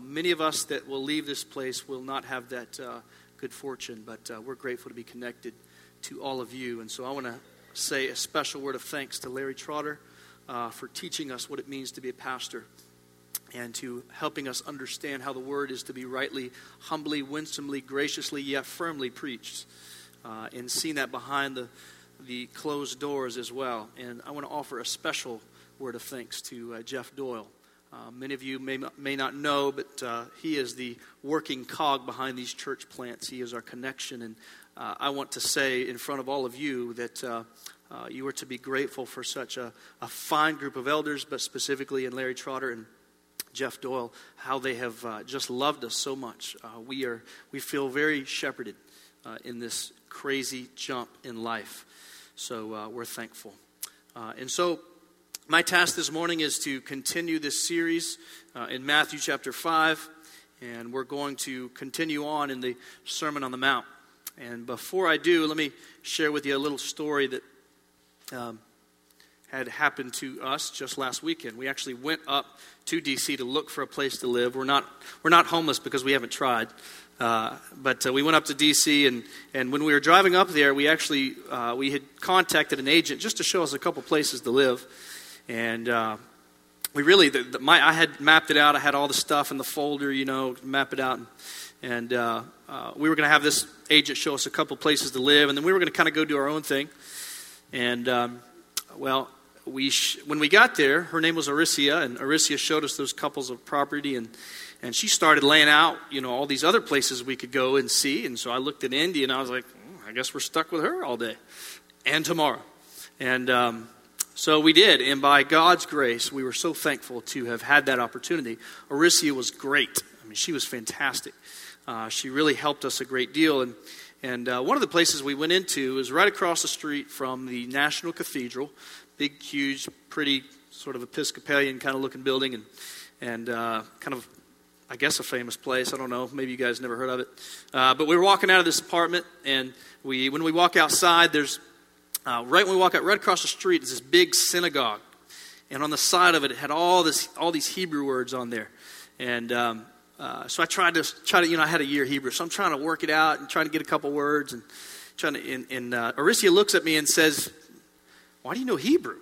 Uh, many of us that will leave this place will not have that uh, good fortune, but uh, we're grateful to be connected to all of you. And so I want to say a special word of thanks to Larry Trotter uh, for teaching us what it means to be a pastor and to helping us understand how the word is to be rightly, humbly, winsomely, graciously, yet firmly preached. Uh, and seeing that behind the, the closed doors as well. And I want to offer a special word of thanks to uh, Jeff Doyle. Uh, many of you may, may not know, but uh, he is the working cog behind these church plants. He is our connection. And uh, I want to say in front of all of you that uh, uh, you are to be grateful for such a, a, fine group of elders, but specifically in Larry Trotter and Jeff Doyle, how they have just loved us so much. we, are, we feel very shepherded in this crazy jump in life. So we're thankful. and so my task this morning is to continue this series uh, in Matthew chapter 5, and we're going to continue on in the Sermon on the Mount. And before I do, let me share with you a little story that um, had happened to us just last weekend. We actually went up to D.C. to look for a place to live. We're not, we're not homeless because we haven't tried. Uh, but uh, we went up to D.C. and, and when we were driving up there, we actually uh, we had contacted an agent just to show us a couple places to live. And uh, we really, the, the, my, I had mapped it out. I had all the stuff in the folder, you know, map it out. And, and uh, uh, we were going to have this agent show us a couple places to live, and then we were going to kind of go do our own thing. And, um, well, we sh- when we got there, her name was Aricia, and Aricia showed us those couples of property, and, and she started laying out, you know, all these other places we could go and see. And so I looked at Indy, and I was like, oh, I guess we're stuck with her all day and tomorrow. And um, so we did, and by God's grace, we were so thankful to have had that opportunity. Aricia was great. I mean, she was fantastic. Uh, she really helped us a great deal. And, and uh, one of the places we went into is right across the street from the National Cathedral, big, huge, pretty, sort of Episcopalian kind of looking building, and, and uh, kind of, I guess, a famous place. I don't know. Maybe you guys never heard of it. Uh, but we were walking out of this apartment, and we, when we walk outside, there's uh, right when we walk out, right across the street is this big synagogue. And on the side of it, it had all, this, all these Hebrew words on there. And um, uh, so I tried to, try to, you know, I had a year Hebrew, so I'm trying to work it out and trying to get a couple words. And trying to, and, and uh, Aricia looks at me and says, Why do you know Hebrew?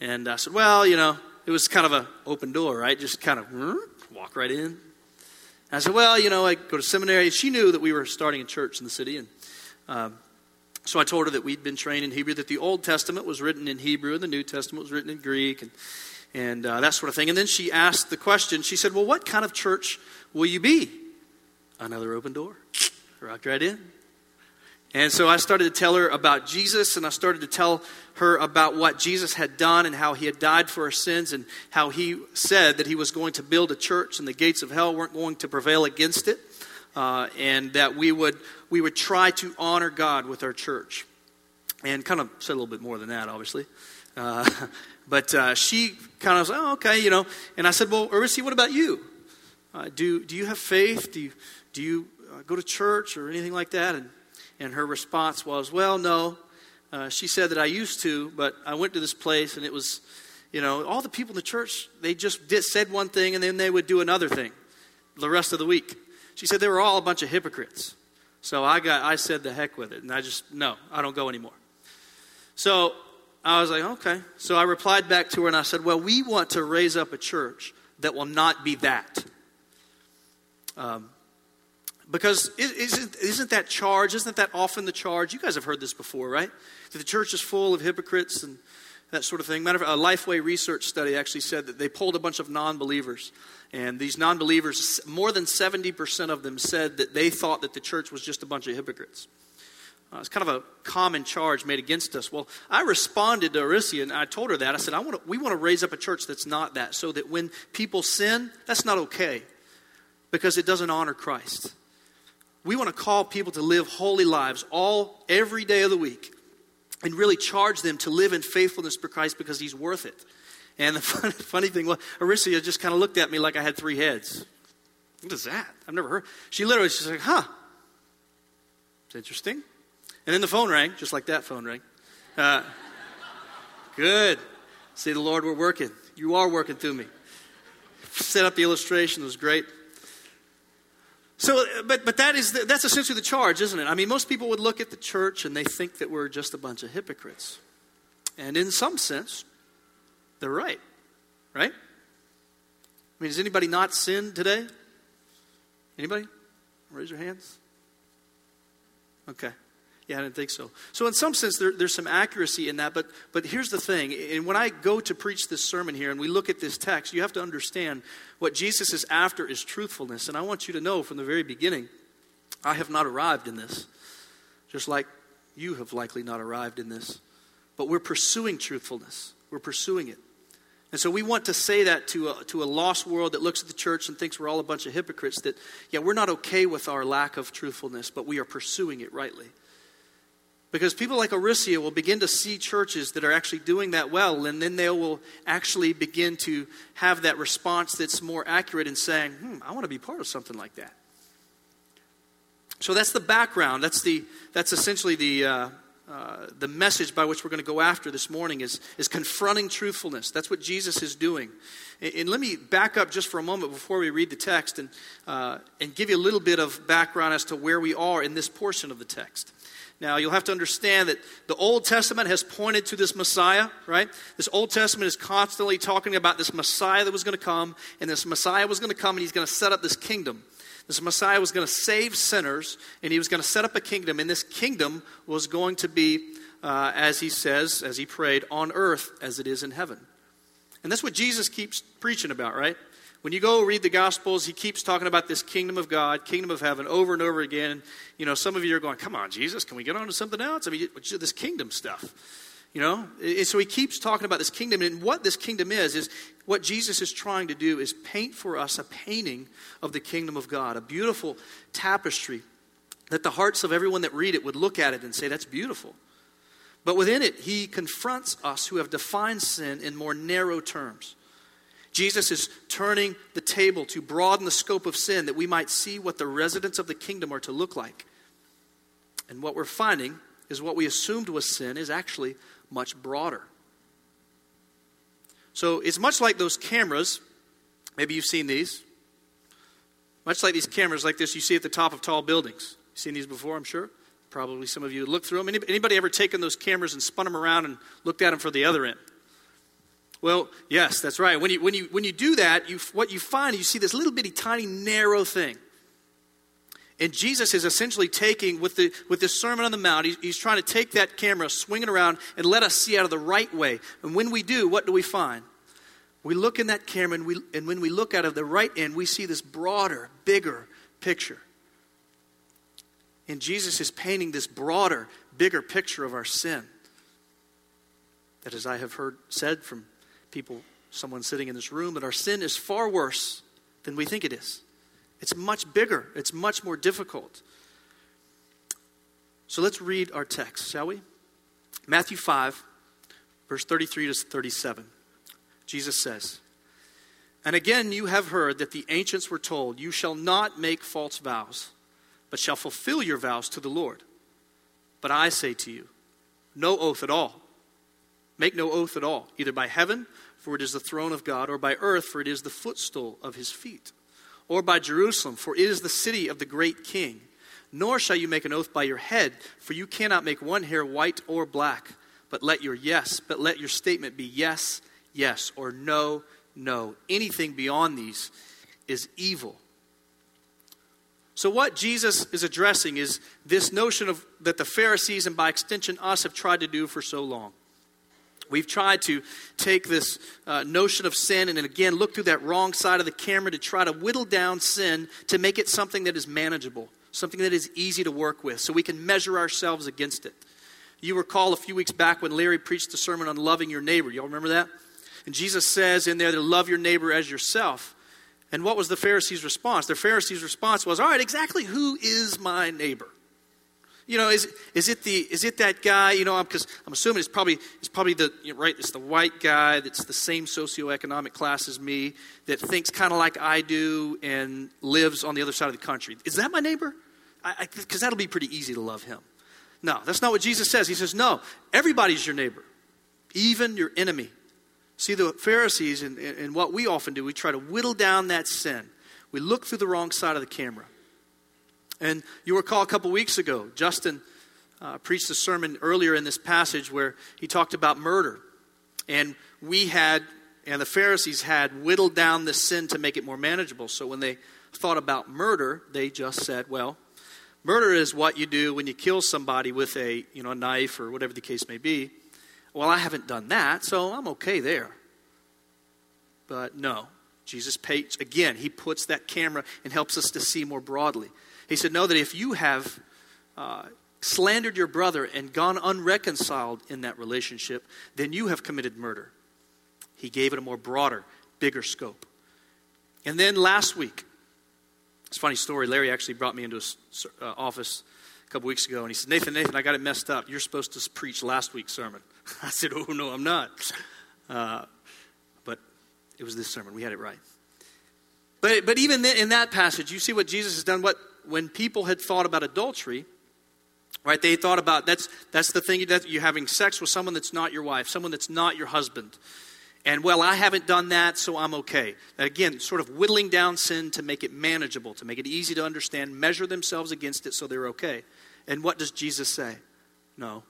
And I said, Well, you know, it was kind of an open door, right? Just kind of walk right in. And I said, Well, you know, I go to seminary. She knew that we were starting a church in the city. And um, so I told her that we'd been trained in Hebrew, that the Old Testament was written in Hebrew and the New Testament was written in Greek and, and uh, that sort of thing. And then she asked the question, she said, Well, what kind of church will you be? Another open door. Rocked right in. And so I started to tell her about Jesus, and I started to tell her about what Jesus had done and how he had died for our sins, and how he said that he was going to build a church and the gates of hell weren't going to prevail against it uh, and that we would, we would try to honor God with our church. And kind of said a little bit more than that, obviously. Uh, but uh, she kind of said, oh, okay, you know. And I said, well, Ursi, what about you? Uh, do, do you have faith? Do you, do you uh, go to church or anything like that? And, and her response was, well, no. Uh, she said that I used to, but I went to this place and it was, you know, all the people in the church, they just did, said one thing and then they would do another thing the rest of the week. She said they were all a bunch of hypocrites. So I got I said the heck with it. And I just no, I don't go anymore. So I was like, okay. So I replied back to her and I said, well, we want to raise up a church that will not be that. Um, because isn't, isn't that charge, isn't that often the charge? You guys have heard this before, right? That the church is full of hypocrites and that sort of thing. Matter of fact, a Lifeway research study actually said that they polled a bunch of non believers and these non believers, more than 70% of them said that they thought that the church was just a bunch of hypocrites. Uh, it's kind of a common charge made against us. Well, I responded to Aricia and I told her that. I said, I want to, we want to raise up a church that's not that, so that when people sin, that's not okay because it doesn't honor Christ. We want to call people to live holy lives all every day of the week and really charge them to live in faithfulness for Christ because he's worth it. And the funny, funny thing was, Aricia just kind of looked at me like I had three heads. What is that? I've never heard. She literally, she's like, huh. It's interesting. And then the phone rang, just like that phone rang. Uh, good. See, the Lord, we're working. You are working through me. Set up the illustration. It was great. So, but, but that is the, that's essentially the charge, isn't it? I mean, most people would look at the church and they think that we're just a bunch of hypocrites. And in some sense, they're right, right? I mean, has anybody not sinned today? Anybody? Raise your hands. Okay. Yeah, I didn't think so. So, in some sense, there, there's some accuracy in that. But, but here's the thing. And when I go to preach this sermon here and we look at this text, you have to understand what Jesus is after is truthfulness. And I want you to know from the very beginning, I have not arrived in this, just like you have likely not arrived in this. But we're pursuing truthfulness, we're pursuing it. And so we want to say that to a, to a lost world that looks at the church and thinks we're all a bunch of hypocrites that, yeah, we're not okay with our lack of truthfulness, but we are pursuing it rightly. Because people like Aricia will begin to see churches that are actually doing that well, and then they will actually begin to have that response that's more accurate in saying, hmm, I want to be part of something like that. So that's the background. That's, the, that's essentially the, uh, uh, the message by which we're going to go after this morning is, is confronting truthfulness. That's what Jesus is doing. And, and let me back up just for a moment before we read the text and, uh, and give you a little bit of background as to where we are in this portion of the text. Now, you'll have to understand that the Old Testament has pointed to this Messiah, right? This Old Testament is constantly talking about this Messiah that was going to come, and this Messiah was going to come, and he's going to set up this kingdom. This Messiah was going to save sinners, and he was going to set up a kingdom, and this kingdom was going to be, uh, as he says, as he prayed, on earth as it is in heaven. And that's what Jesus keeps preaching about, right? When you go read the Gospels, he keeps talking about this kingdom of God, kingdom of heaven, over and over again. You know, some of you are going, come on, Jesus, can we get on to something else? I mean, this kingdom stuff. You know? So he keeps talking about this kingdom. And what this kingdom is, is what Jesus is trying to do is paint for us a painting of the kingdom of God, a beautiful tapestry that the hearts of everyone that read it would look at it and say, that's beautiful. But within it, he confronts us who have defined sin in more narrow terms. Jesus is turning the table to broaden the scope of sin that we might see what the residents of the kingdom are to look like. And what we're finding is what we assumed was sin is actually much broader. So it's much like those cameras. Maybe you've seen these. Much like these cameras like this you see at the top of tall buildings. You've seen these before, I'm sure. Probably some of you looked through them. Anybody ever taken those cameras and spun them around and looked at them for the other end? Well, yes, that's right. When you, when you, when you do that, you, what you find, you see this little bitty, tiny, narrow thing. And Jesus is essentially taking, with, the, with this Sermon on the Mount, he's, he's trying to take that camera, swing it around, and let us see out of the right way. And when we do, what do we find? We look in that camera, and, we, and when we look out of the right end, we see this broader, bigger picture. And Jesus is painting this broader, bigger picture of our sin. That, as I have heard said from people, someone sitting in this room, that our sin is far worse than we think it is. It's much bigger, it's much more difficult. So let's read our text, shall we? Matthew 5, verse 33 to 37. Jesus says, And again you have heard that the ancients were told, You shall not make false vows, but shall fulfill your vows to the Lord. But I say to you, no oath at all. Make no oath at all, either by heaven for it is the throne of God, or by earth, for it is the footstool of his feet, or by Jerusalem, for it is the city of the great king. Nor shall you make an oath by your head, for you cannot make one hair white or black. But let your yes, but let your statement be yes, yes, or no, no. Anything beyond these is evil. So, what Jesus is addressing is this notion of that the Pharisees and by extension us have tried to do for so long. We've tried to take this uh, notion of sin and again look through that wrong side of the camera to try to whittle down sin to make it something that is manageable, something that is easy to work with, so we can measure ourselves against it. You recall a few weeks back when Larry preached the sermon on loving your neighbor. Y'all remember that? And Jesus says in there to love your neighbor as yourself. And what was the Pharisees' response? The Pharisees' response was, All right, exactly who is my neighbor? You know, is, is, it, the, is it that guy, you know, because I'm, I'm, assuming it's probably, it's probably the, you know, right, it's the white guy that's the same socioeconomic class as me that thinks kind of like I do and lives on the other side of the country. Is that my neighbor? Because that'll be pretty easy to love him. No, that's not what Jesus says. He says, no, everybody's your neighbor, even your enemy. See, the Pharisees and, and what we often do, we try to whittle down that sin. We look through the wrong side of the camera. And you recall a couple weeks ago, Justin uh, preached a sermon earlier in this passage where he talked about murder. And we had, and the Pharisees had, whittled down the sin to make it more manageable. So when they thought about murder, they just said, well, murder is what you do when you kill somebody with a, you know, a knife or whatever the case may be. Well, I haven't done that, so I'm okay there. But no, Jesus paid, again, he puts that camera and helps us to see more broadly. He said, Know that if you have uh, slandered your brother and gone unreconciled in that relationship, then you have committed murder. He gave it a more broader, bigger scope. And then last week, it's a funny story. Larry actually brought me into his uh, office a couple weeks ago, and he said, Nathan, Nathan, I got it messed up. You're supposed to preach last week's sermon. I said, Oh, no, I'm not. Uh, but it was this sermon. We had it right. But, but even in that passage, you see what Jesus has done. What when people had thought about adultery, right? They thought about that's that's the thing that you're having sex with someone that's not your wife, someone that's not your husband. And well, I haven't done that, so I'm okay. Again, sort of whittling down sin to make it manageable, to make it easy to understand, measure themselves against it so they're okay. And what does Jesus say? No.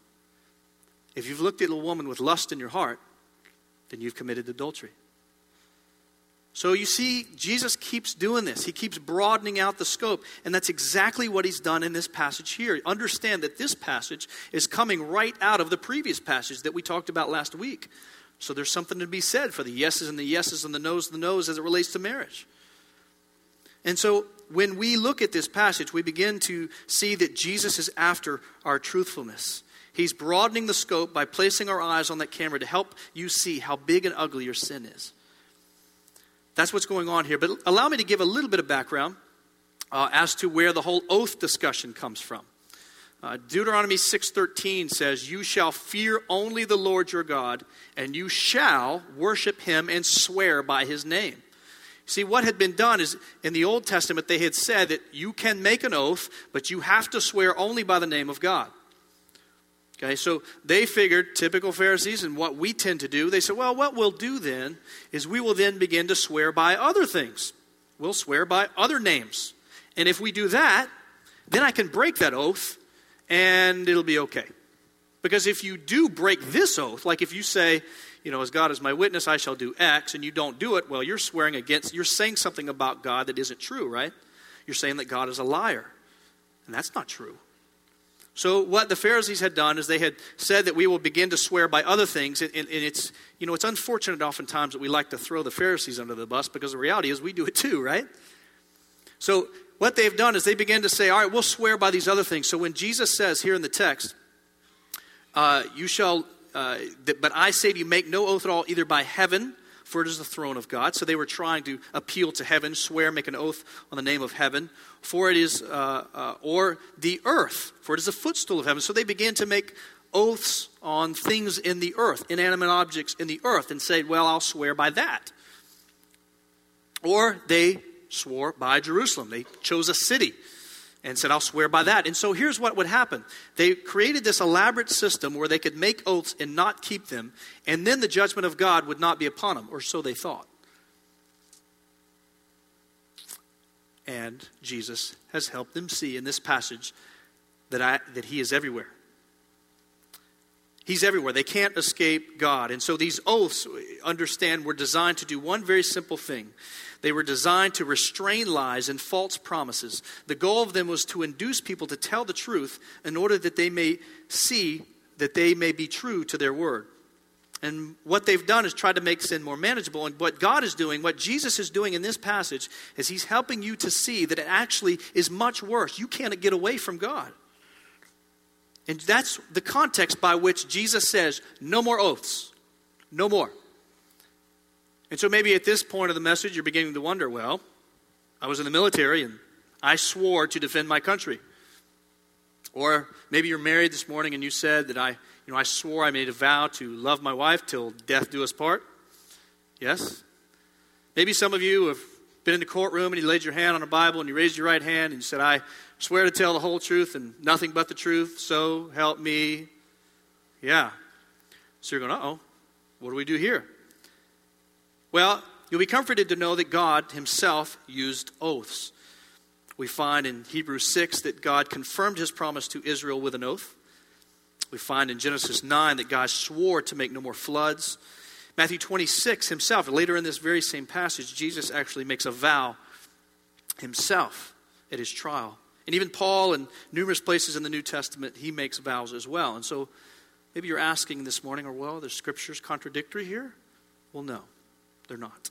If you've looked at a woman with lust in your heart, then you've committed adultery. So you see, Jesus keeps doing this. He keeps broadening out the scope. And that's exactly what he's done in this passage here. Understand that this passage is coming right out of the previous passage that we talked about last week. So there's something to be said for the yeses and the yeses and the noes and the noes as it relates to marriage. And so when we look at this passage, we begin to see that Jesus is after our truthfulness. He's broadening the scope by placing our eyes on that camera to help you see how big and ugly your sin is. That's what's going on here. But allow me to give a little bit of background uh, as to where the whole oath discussion comes from. Uh, Deuteronomy 6:13 says, "You shall fear only the Lord your God, and you shall worship him and swear by his name." See, what had been done is in the Old Testament, they had said that you can make an oath, but you have to swear only by the name of God. Okay, so they figured, typical Pharisees, and what we tend to do, they said, well, what we'll do then is we will then begin to swear by other things. We'll swear by other names. And if we do that, then I can break that oath and it'll be okay. Because if you do break this oath, like if you say, you know, as God is my witness, I shall do X, and you don't do it, well, you're swearing against, you're saying something about God that isn't true, right? You're saying that God is a liar. And that's not true. So what the Pharisees had done is they had said that we will begin to swear by other things, and, and, it's you know it's unfortunate oftentimes that we like to throw the Pharisees under the bus because the reality is we do it too, right? So what they've done is they begin to say, all right, we'll swear by these other things. So when Jesus says here in the text, uh, you shall, uh, but I say to you, make no oath at all, either by heaven for it is the throne of God. So they were trying to appeal to heaven, swear, make an oath on the name of heaven. For it is, uh, uh, or the earth, for it is the footstool of heaven. So they began to make oaths on things in the earth, inanimate objects in the earth, and say, well, I'll swear by that. Or they swore by Jerusalem. They chose a city and said, I'll swear by that. And so here's what would happen they created this elaborate system where they could make oaths and not keep them, and then the judgment of God would not be upon them, or so they thought. And Jesus has helped them see in this passage that, I, that He is everywhere. He's everywhere. They can't escape God. And so these oaths, understand, were designed to do one very simple thing they were designed to restrain lies and false promises. The goal of them was to induce people to tell the truth in order that they may see that they may be true to their word. And what they've done is try to make sin more manageable. And what God is doing, what Jesus is doing in this passage, is He's helping you to see that it actually is much worse. You can't get away from God. And that's the context by which Jesus says, no more oaths. No more. And so maybe at this point of the message, you're beginning to wonder well, I was in the military and I swore to defend my country. Or maybe you're married this morning and you said that I, you know, I swore I made a vow to love my wife till death do us part. Yes? Maybe some of you have been in the courtroom and you laid your hand on a Bible and you raised your right hand and you said, I swear to tell the whole truth and nothing but the truth, so help me. Yeah. So you're going, oh, what do we do here? Well, you'll be comforted to know that God Himself used oaths. We find in Hebrews 6 that God confirmed his promise to Israel with an oath. We find in Genesis 9 that God swore to make no more floods. Matthew 26 himself, later in this very same passage, Jesus actually makes a vow himself at his trial. And even Paul, in numerous places in the New Testament, he makes vows as well. And so maybe you're asking this morning, or well, the scriptures contradictory here? Well, no, they're not.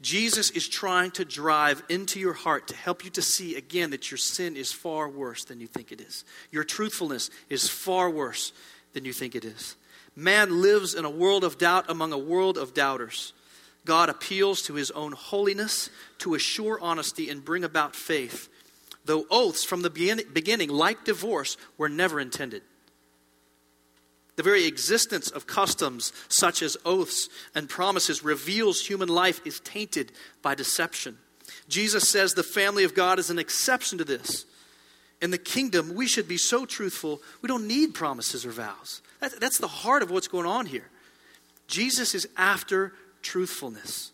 Jesus is trying to drive into your heart to help you to see again that your sin is far worse than you think it is. Your truthfulness is far worse than you think it is. Man lives in a world of doubt among a world of doubters. God appeals to his own holiness to assure honesty and bring about faith, though oaths from the beginning, like divorce, were never intended. The very existence of customs such as oaths and promises reveals human life is tainted by deception. Jesus says the family of God is an exception to this. In the kingdom, we should be so truthful, we don't need promises or vows. that's the heart of what's going on here. Jesus is after truthfulness.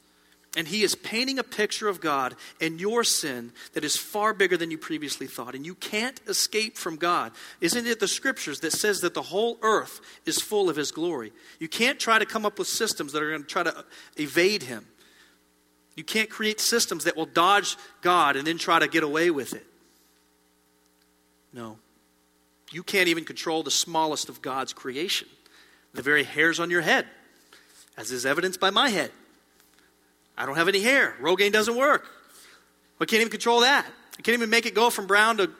And he is painting a picture of God and your sin that is far bigger than you previously thought. And you can't escape from God. Isn't it the scriptures that says that the whole earth is full of his glory? You can't try to come up with systems that are going to try to uh, evade him. You can't create systems that will dodge God and then try to get away with it. No. You can't even control the smallest of God's creation, the very hairs on your head, as is evidenced by my head. I don't have any hair. Rogaine doesn't work. I can't even control that. I can't even make it go from brown to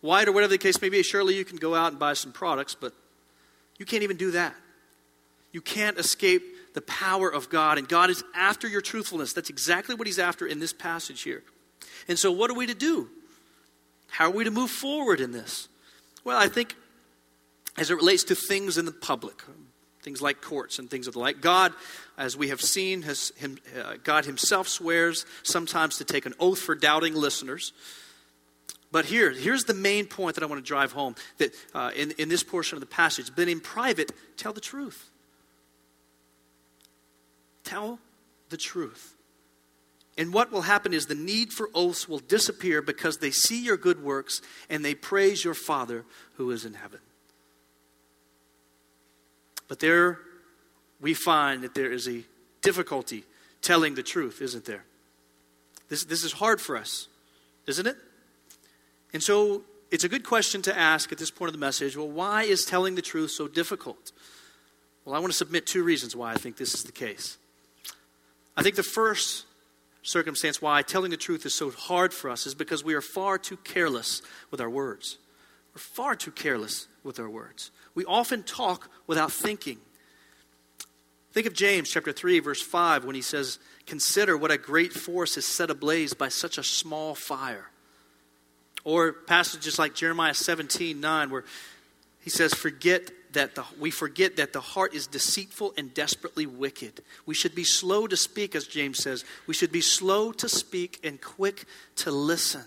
white or whatever the case may be. Surely you can go out and buy some products, but you can't even do that. You can't escape the power of God, and God is after your truthfulness. That's exactly what He's after in this passage here. And so, what are we to do? How are we to move forward in this? Well, I think as it relates to things in the public, things like courts and things of the like. God, as we have seen, has, him, uh, God Himself swears sometimes to take an oath for doubting listeners. But here, here's the main point that I want to drive home that uh, in, in this portion of the passage. But in private, tell the truth. Tell the truth. And what will happen is the need for oaths will disappear because they see your good works and they praise your Father who is in heaven. But there we find that there is a difficulty telling the truth, isn't there? This, this is hard for us, isn't it? And so it's a good question to ask at this point of the message well, why is telling the truth so difficult? Well, I want to submit two reasons why I think this is the case. I think the first circumstance why telling the truth is so hard for us is because we are far too careless with our words. We're far too careless with our words. We often talk without thinking. Think of James chapter 3 verse 5 when he says, "Consider what a great force is set ablaze by such a small fire." Or passages like Jeremiah 17, 9, where he says, Forget that the, we forget that the heart is deceitful and desperately wicked. We should be slow to speak, as James says. We should be slow to speak and quick to listen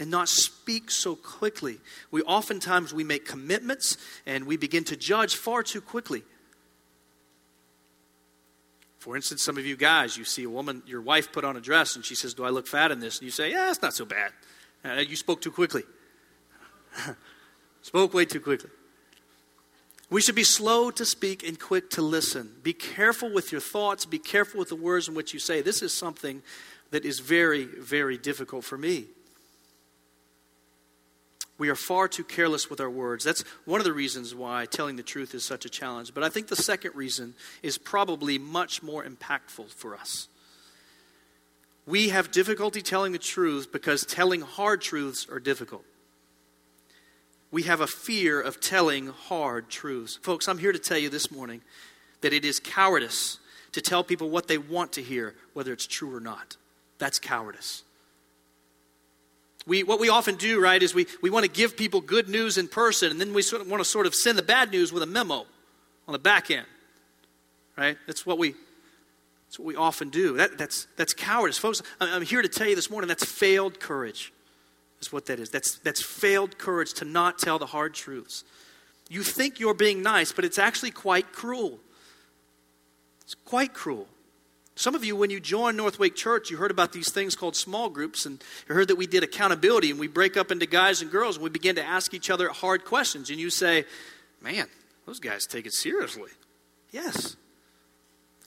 and not speak so quickly. We oftentimes we make commitments and we begin to judge far too quickly. For instance, some of you guys, you see a woman, your wife put on a dress and she says, Do I look fat in this? And you say, Yeah, it's not so bad. Uh, you spoke too quickly. spoke way too quickly. We should be slow to speak and quick to listen. Be careful with your thoughts. Be careful with the words in which you say. This is something that is very, very difficult for me. We are far too careless with our words. That's one of the reasons why telling the truth is such a challenge. But I think the second reason is probably much more impactful for us. We have difficulty telling the truth because telling hard truths are difficult. We have a fear of telling hard truths. Folks, I'm here to tell you this morning that it is cowardice to tell people what they want to hear, whether it's true or not. That's cowardice. We, what we often do, right, is we, we want to give people good news in person, and then we sort of want to sort of send the bad news with a memo on the back end. Right? That's what we, that's what we often do. That, that's, that's cowardice. Folks, I'm here to tell you this morning that's failed courage, is what that is. That's, that's failed courage to not tell the hard truths. You think you're being nice, but it's actually quite cruel. It's quite cruel. Some of you, when you joined North Wake Church, you heard about these things called small groups, and you heard that we did accountability, and we break up into guys and girls, and we begin to ask each other hard questions. And you say, Man, those guys take it seriously. Yes.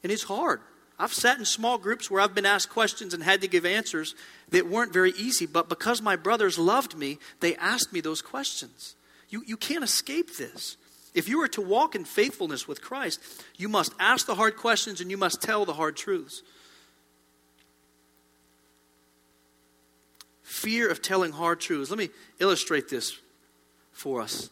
And it's hard. I've sat in small groups where I've been asked questions and had to give answers that weren't very easy, but because my brothers loved me, they asked me those questions. You, you can't escape this. If you are to walk in faithfulness with Christ, you must ask the hard questions and you must tell the hard truths. Fear of telling hard truths. Let me illustrate this for us.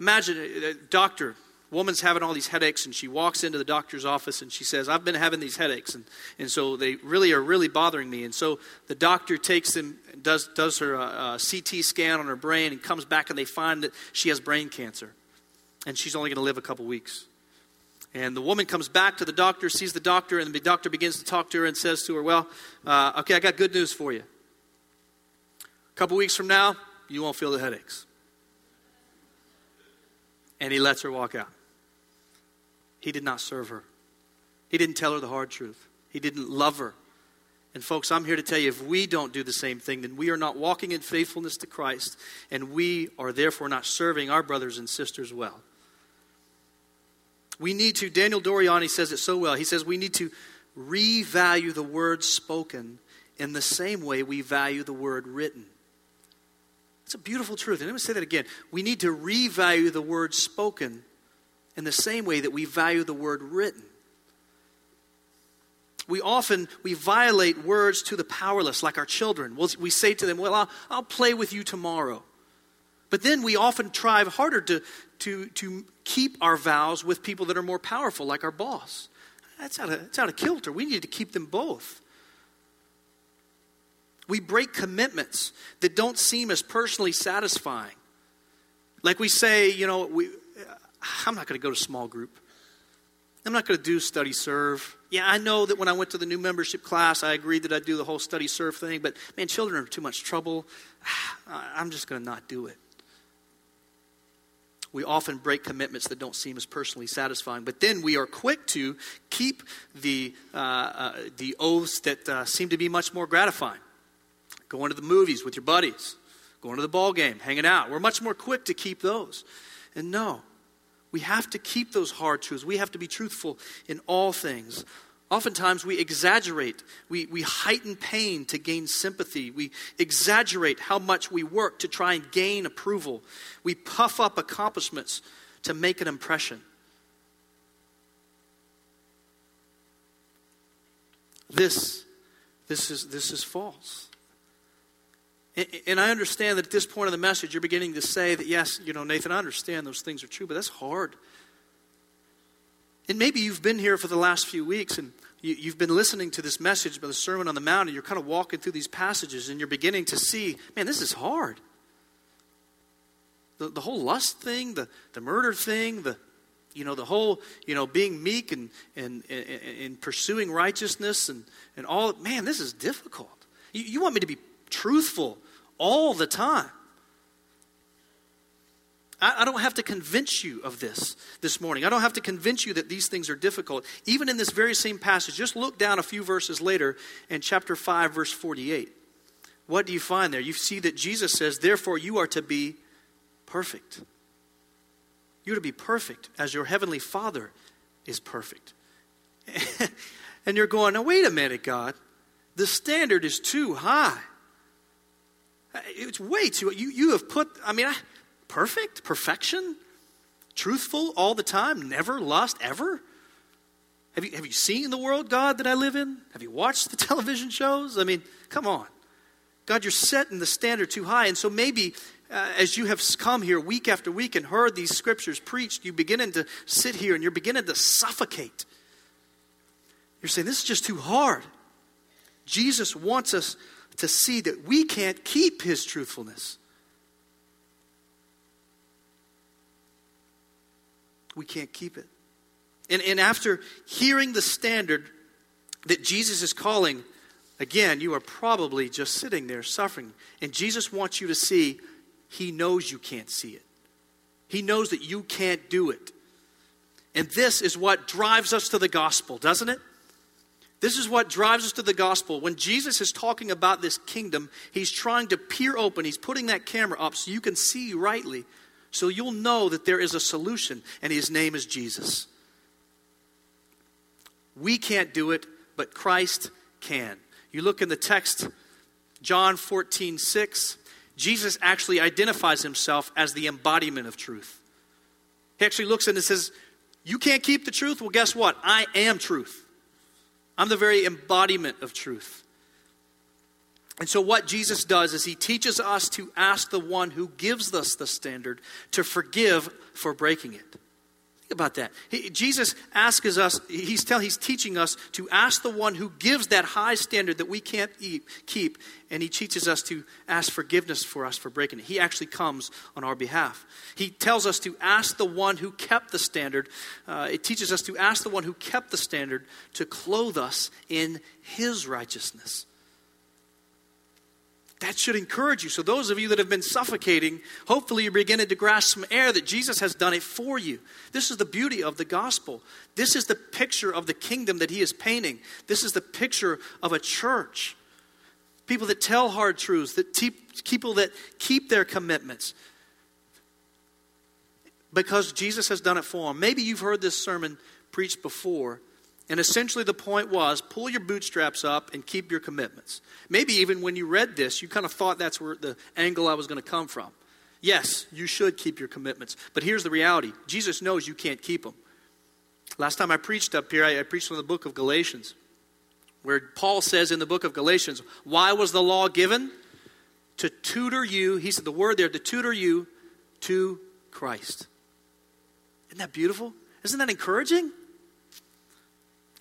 Imagine a doctor woman's having all these headaches and she walks into the doctor's office and she says i've been having these headaches and, and so they really are really bothering me. And so the doctor takes them does, does her uh, uh ct scan on her brain and comes back and they find that she has brain cancer and she's only going to live a couple weeks. And the woman comes back to the doctor sees the doctor and the doctor begins to talk to her and says to her well uh, okay i got good news for you. A couple weeks from now you won't feel the headaches. And he lets her walk out he did not serve her. He didn't tell her the hard truth. He didn't love her. And, folks, I'm here to tell you if we don't do the same thing, then we are not walking in faithfulness to Christ, and we are therefore not serving our brothers and sisters well. We need to, Daniel Doriani says it so well. He says we need to revalue the word spoken in the same way we value the word written. It's a beautiful truth. And let me say that again. We need to revalue the word spoken in the same way that we value the word written. We often we violate words to the powerless, like our children. We'll, we say to them, "Well, I'll, I'll play with you tomorrow," but then we often try harder to to to keep our vows with people that are more powerful, like our boss. That's out of that's out of kilter. We need to keep them both. We break commitments that don't seem as personally satisfying. Like we say, you know, we, I'm not going to go to small group. I'm not going to do study serve. Yeah, I know that when I went to the new membership class, I agreed that I'd do the whole study serve thing, but man, children are too much trouble. I'm just going to not do it. We often break commitments that don't seem as personally satisfying, but then we are quick to keep the, uh, uh, the oaths that uh, seem to be much more gratifying. Going to the movies with your buddies, going to the ball game, hanging out. We're much more quick to keep those. And no, we have to keep those hard truths. We have to be truthful in all things. Oftentimes, we exaggerate. We, we heighten pain to gain sympathy. We exaggerate how much we work to try and gain approval. We puff up accomplishments to make an impression. This, this, is, this is false. And I understand that at this point of the message, you're beginning to say that, yes, you know, Nathan, I understand those things are true, but that's hard. And maybe you've been here for the last few weeks and you, have been listening to this message by the Sermon on the Mount, and you're kind of walking through these passages and you're beginning to see, man, this is hard. The, the whole lust thing, the, the murder thing, the, you know, the whole, you know, being meek and, and, and, and pursuing righteousness and, and all, man, this is difficult. You, you want me to be truthful all the time. I, I don't have to convince you of this this morning. I don't have to convince you that these things are difficult. Even in this very same passage, just look down a few verses later in chapter 5, verse 48. What do you find there? You see that Jesus says, Therefore, you are to be perfect. You're to be perfect as your heavenly Father is perfect. and you're going, Now, wait a minute, God. The standard is too high. It's way too, you, you have put, I mean, I, perfect, perfection, truthful all the time, never lost ever. Have you, have you seen the world, God, that I live in? Have you watched the television shows? I mean, come on. God, you're setting the standard too high. And so maybe uh, as you have come here week after week and heard these scriptures preached, you're beginning to sit here and you're beginning to suffocate. You're saying, this is just too hard. Jesus wants us to see that we can't keep his truthfulness. We can't keep it. And, and after hearing the standard that Jesus is calling, again, you are probably just sitting there suffering. And Jesus wants you to see he knows you can't see it, he knows that you can't do it. And this is what drives us to the gospel, doesn't it? This is what drives us to the gospel. When Jesus is talking about this kingdom, he's trying to peer open. He's putting that camera up so you can see rightly, so you'll know that there is a solution, and his name is Jesus. We can't do it, but Christ can. You look in the text, John 14, 6, Jesus actually identifies himself as the embodiment of truth. He actually looks it and says, You can't keep the truth? Well, guess what? I am truth. I'm the very embodiment of truth. And so, what Jesus does is he teaches us to ask the one who gives us the standard to forgive for breaking it about that. He, Jesus asks us, he's, tell, he's teaching us to ask the one who gives that high standard that we can't eat, keep, and he teaches us to ask forgiveness for us for breaking it. He actually comes on our behalf. He tells us to ask the one who kept the standard. Uh, it teaches us to ask the one who kept the standard to clothe us in his righteousness. That should encourage you. So, those of you that have been suffocating, hopefully you're beginning to grasp some air that Jesus has done it for you. This is the beauty of the gospel. This is the picture of the kingdom that he is painting. This is the picture of a church. People that tell hard truths, that te- people that keep their commitments. Because Jesus has done it for them. Maybe you've heard this sermon preached before and essentially, the point was pull your bootstraps up and keep your commitments. Maybe even when you read this, you kind of thought that's where the angle I was going to come from. Yes, you should keep your commitments. But here's the reality Jesus knows you can't keep them. Last time I preached up here, I, I preached on the book of Galatians, where Paul says in the book of Galatians, Why was the law given? To tutor you, he said the word there, to tutor you to Christ. Isn't that beautiful? Isn't that encouraging?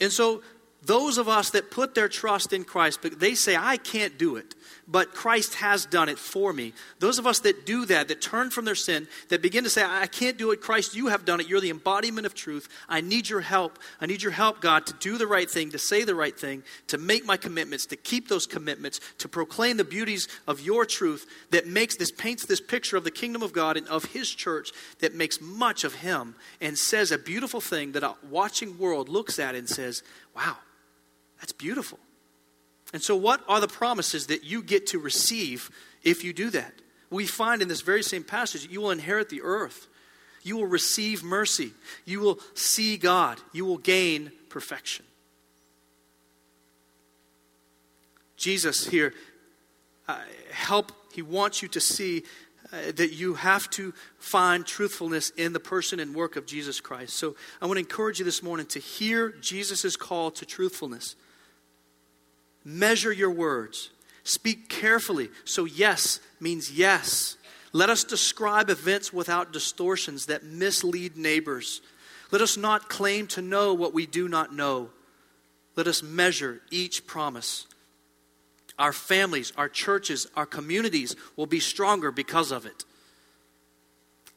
And so those of us that put their trust in Christ, but they say, I can't do it, but Christ has done it for me. Those of us that do that, that turn from their sin, that begin to say, I can't do it, Christ, you have done it. You're the embodiment of truth. I need your help. I need your help, God, to do the right thing, to say the right thing, to make my commitments, to keep those commitments, to proclaim the beauties of your truth that makes this, paints this picture of the kingdom of God and of his church that makes much of him and says a beautiful thing that a watching world looks at and says, wow that's beautiful. And so, what are the promises that you get to receive if you do that? We find in this very same passage that you will inherit the earth, you will receive mercy, you will see God, you will gain perfection. Jesus here, uh, help, he wants you to see uh, that you have to find truthfulness in the person and work of Jesus Christ. So I want to encourage you this morning to hear Jesus' call to truthfulness. Measure your words. Speak carefully. So, yes means yes. Let us describe events without distortions that mislead neighbors. Let us not claim to know what we do not know. Let us measure each promise. Our families, our churches, our communities will be stronger because of it.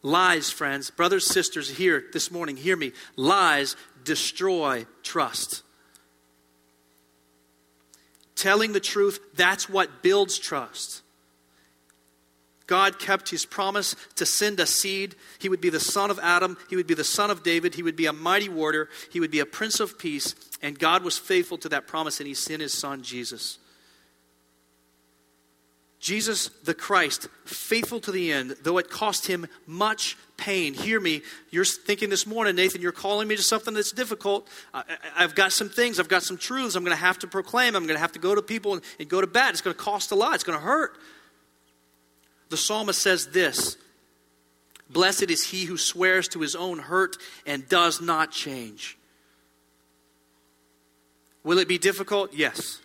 Lies, friends, brothers, sisters, here this morning, hear me. Lies destroy trust. Telling the truth, that's what builds trust. God kept his promise to send a seed. He would be the son of Adam. He would be the son of David. He would be a mighty warrior. He would be a prince of peace. And God was faithful to that promise, and he sent his son, Jesus. Jesus the Christ, faithful to the end, though it cost him much pain. Hear me. You're thinking this morning, Nathan, you're calling me to something that's difficult. I, have got some things, I've got some truths I'm going to have to proclaim. I'm going to have to go to people and, and go to bat. It's going to cost a lot, it's going to hurt. The psalmist says this Blessed is he who swears to his own hurt and does not change. Will it be difficult? Yes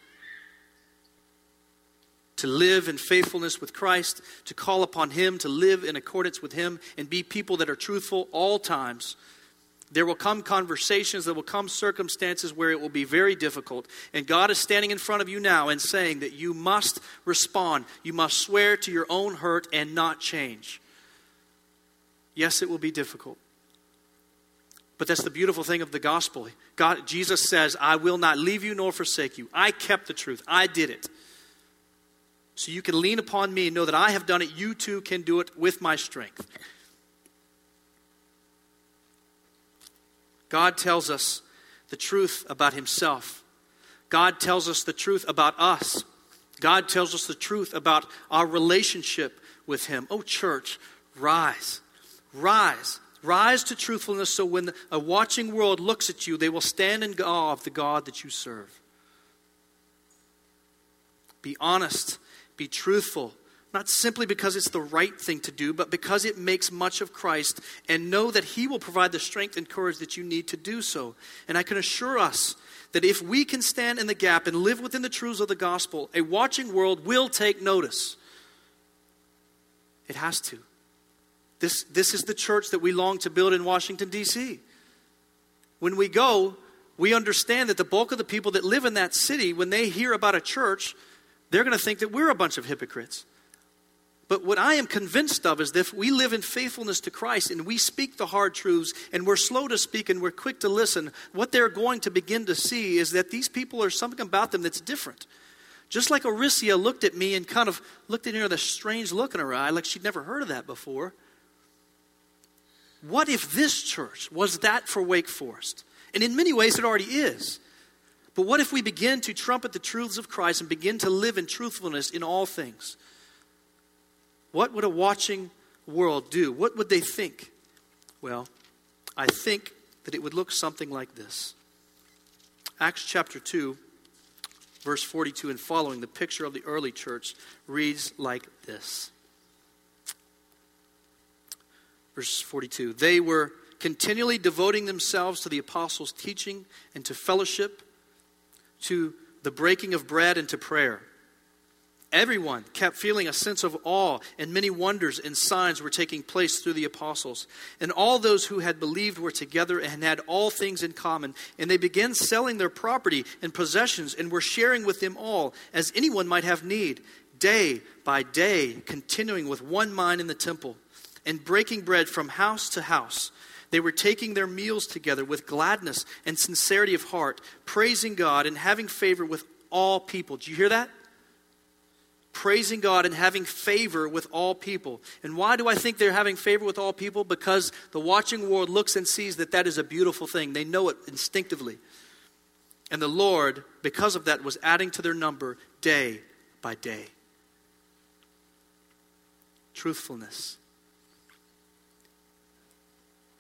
to live in faithfulness with Christ, to call upon Him, to live in accordance with Him, and be people that are truthful all times. There will come conversations, there will come circumstances where it will be very difficult. And God is standing in front of you now and saying that you must respond. You must swear to your own hurt and not change. Yes, it will be difficult. But that's the beautiful thing of the gospel. God, Jesus says, I will not leave you nor forsake you. I kept the truth. I did it. So you can lean upon me and know that I have done it. You too can do it with my strength. God tells us the truth about himself. God tells us the truth about us. God tells us the truth about our relationship with Him. Oh, church, rise. Rise. Rise to truthfulness so when a watching world looks at you, they will stand in awe of the God that you serve. Be honest. Be truthful. Not simply because it's the right thing to do, but because it makes much of Christ, and know that He will provide the strength and courage that you need to do so. And I can assure us that if we can stand in the gap and live within the truths of the gospel, a watching world will take notice. It has to. This, this is the church that we long to build in Washington, D.C. When we go, we understand that the bulk of the people that live in that city, when they hear about a church, they're going to think that we're a bunch of hypocrites. But what I am convinced of is that if we live in faithfulness to Christ and we speak the hard truths and we're slow to speak and we're quick to listen, what they're going to begin to see is that these people are something about them that's different. Just like Aricia looked at me and kind of looked at her with a strange look in her eye, like she'd never heard of that before. What if this church was that for Wake Forest? And in many ways, it already is. But what if we begin to trumpet the truths of Christ and begin to live in truthfulness in all things? What would a watching world do? What would they think? Well, I think that it would look something like this Acts chapter 2, verse 42 and following, the picture of the early church reads like this. Verse 42 They were continually devoting themselves to the apostles' teaching and to fellowship, to the breaking of bread and to prayer. Everyone kept feeling a sense of awe, and many wonders and signs were taking place through the apostles. And all those who had believed were together and had all things in common. And they began selling their property and possessions and were sharing with them all, as anyone might have need, day by day, continuing with one mind in the temple and breaking bread from house to house. They were taking their meals together with gladness and sincerity of heart, praising God and having favor with all people. Do you hear that? praising God and having favor with all people. And why do I think they're having favor with all people? Because the watching world looks and sees that that is a beautiful thing. They know it instinctively. And the Lord, because of that, was adding to their number day by day. Truthfulness.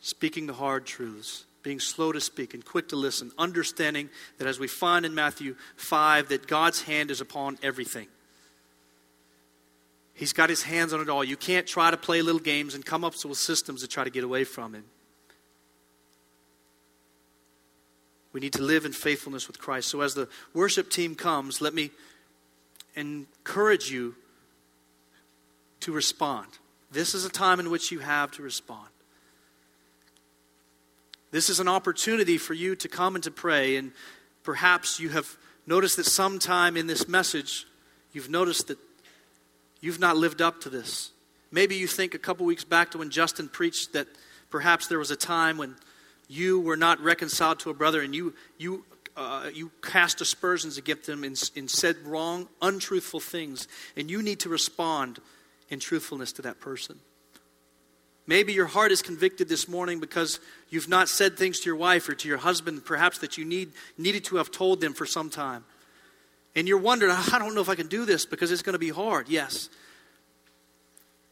Speaking the hard truths being slow to speak and quick to listen, understanding that as we find in Matthew 5, that God's hand is upon everything. He's got his hands on it all. You can't try to play little games and come up with systems to try to get away from him. We need to live in faithfulness with Christ. So, as the worship team comes, let me encourage you to respond. This is a time in which you have to respond. This is an opportunity for you to come and to pray. And perhaps you have noticed that sometime in this message, you've noticed that You've not lived up to this. Maybe you think a couple weeks back to when Justin preached that perhaps there was a time when you were not reconciled to a brother and you, you, uh, you cast aspersions against them and, and said wrong, untruthful things, and you need to respond in truthfulness to that person. Maybe your heart is convicted this morning because you've not said things to your wife or to your husband, perhaps that you need, needed to have told them for some time. And you're wondering, I don't know if I can do this because it's going to be hard. Yes.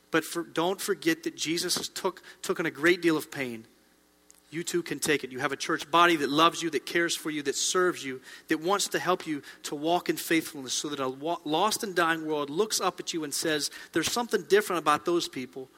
But for, don't forget that Jesus took, took on a great deal of pain. You too can take it. You have a church body that loves you, that cares for you, that serves you, that wants to help you to walk in faithfulness so that a lost and dying world looks up at you and says, There's something different about those people.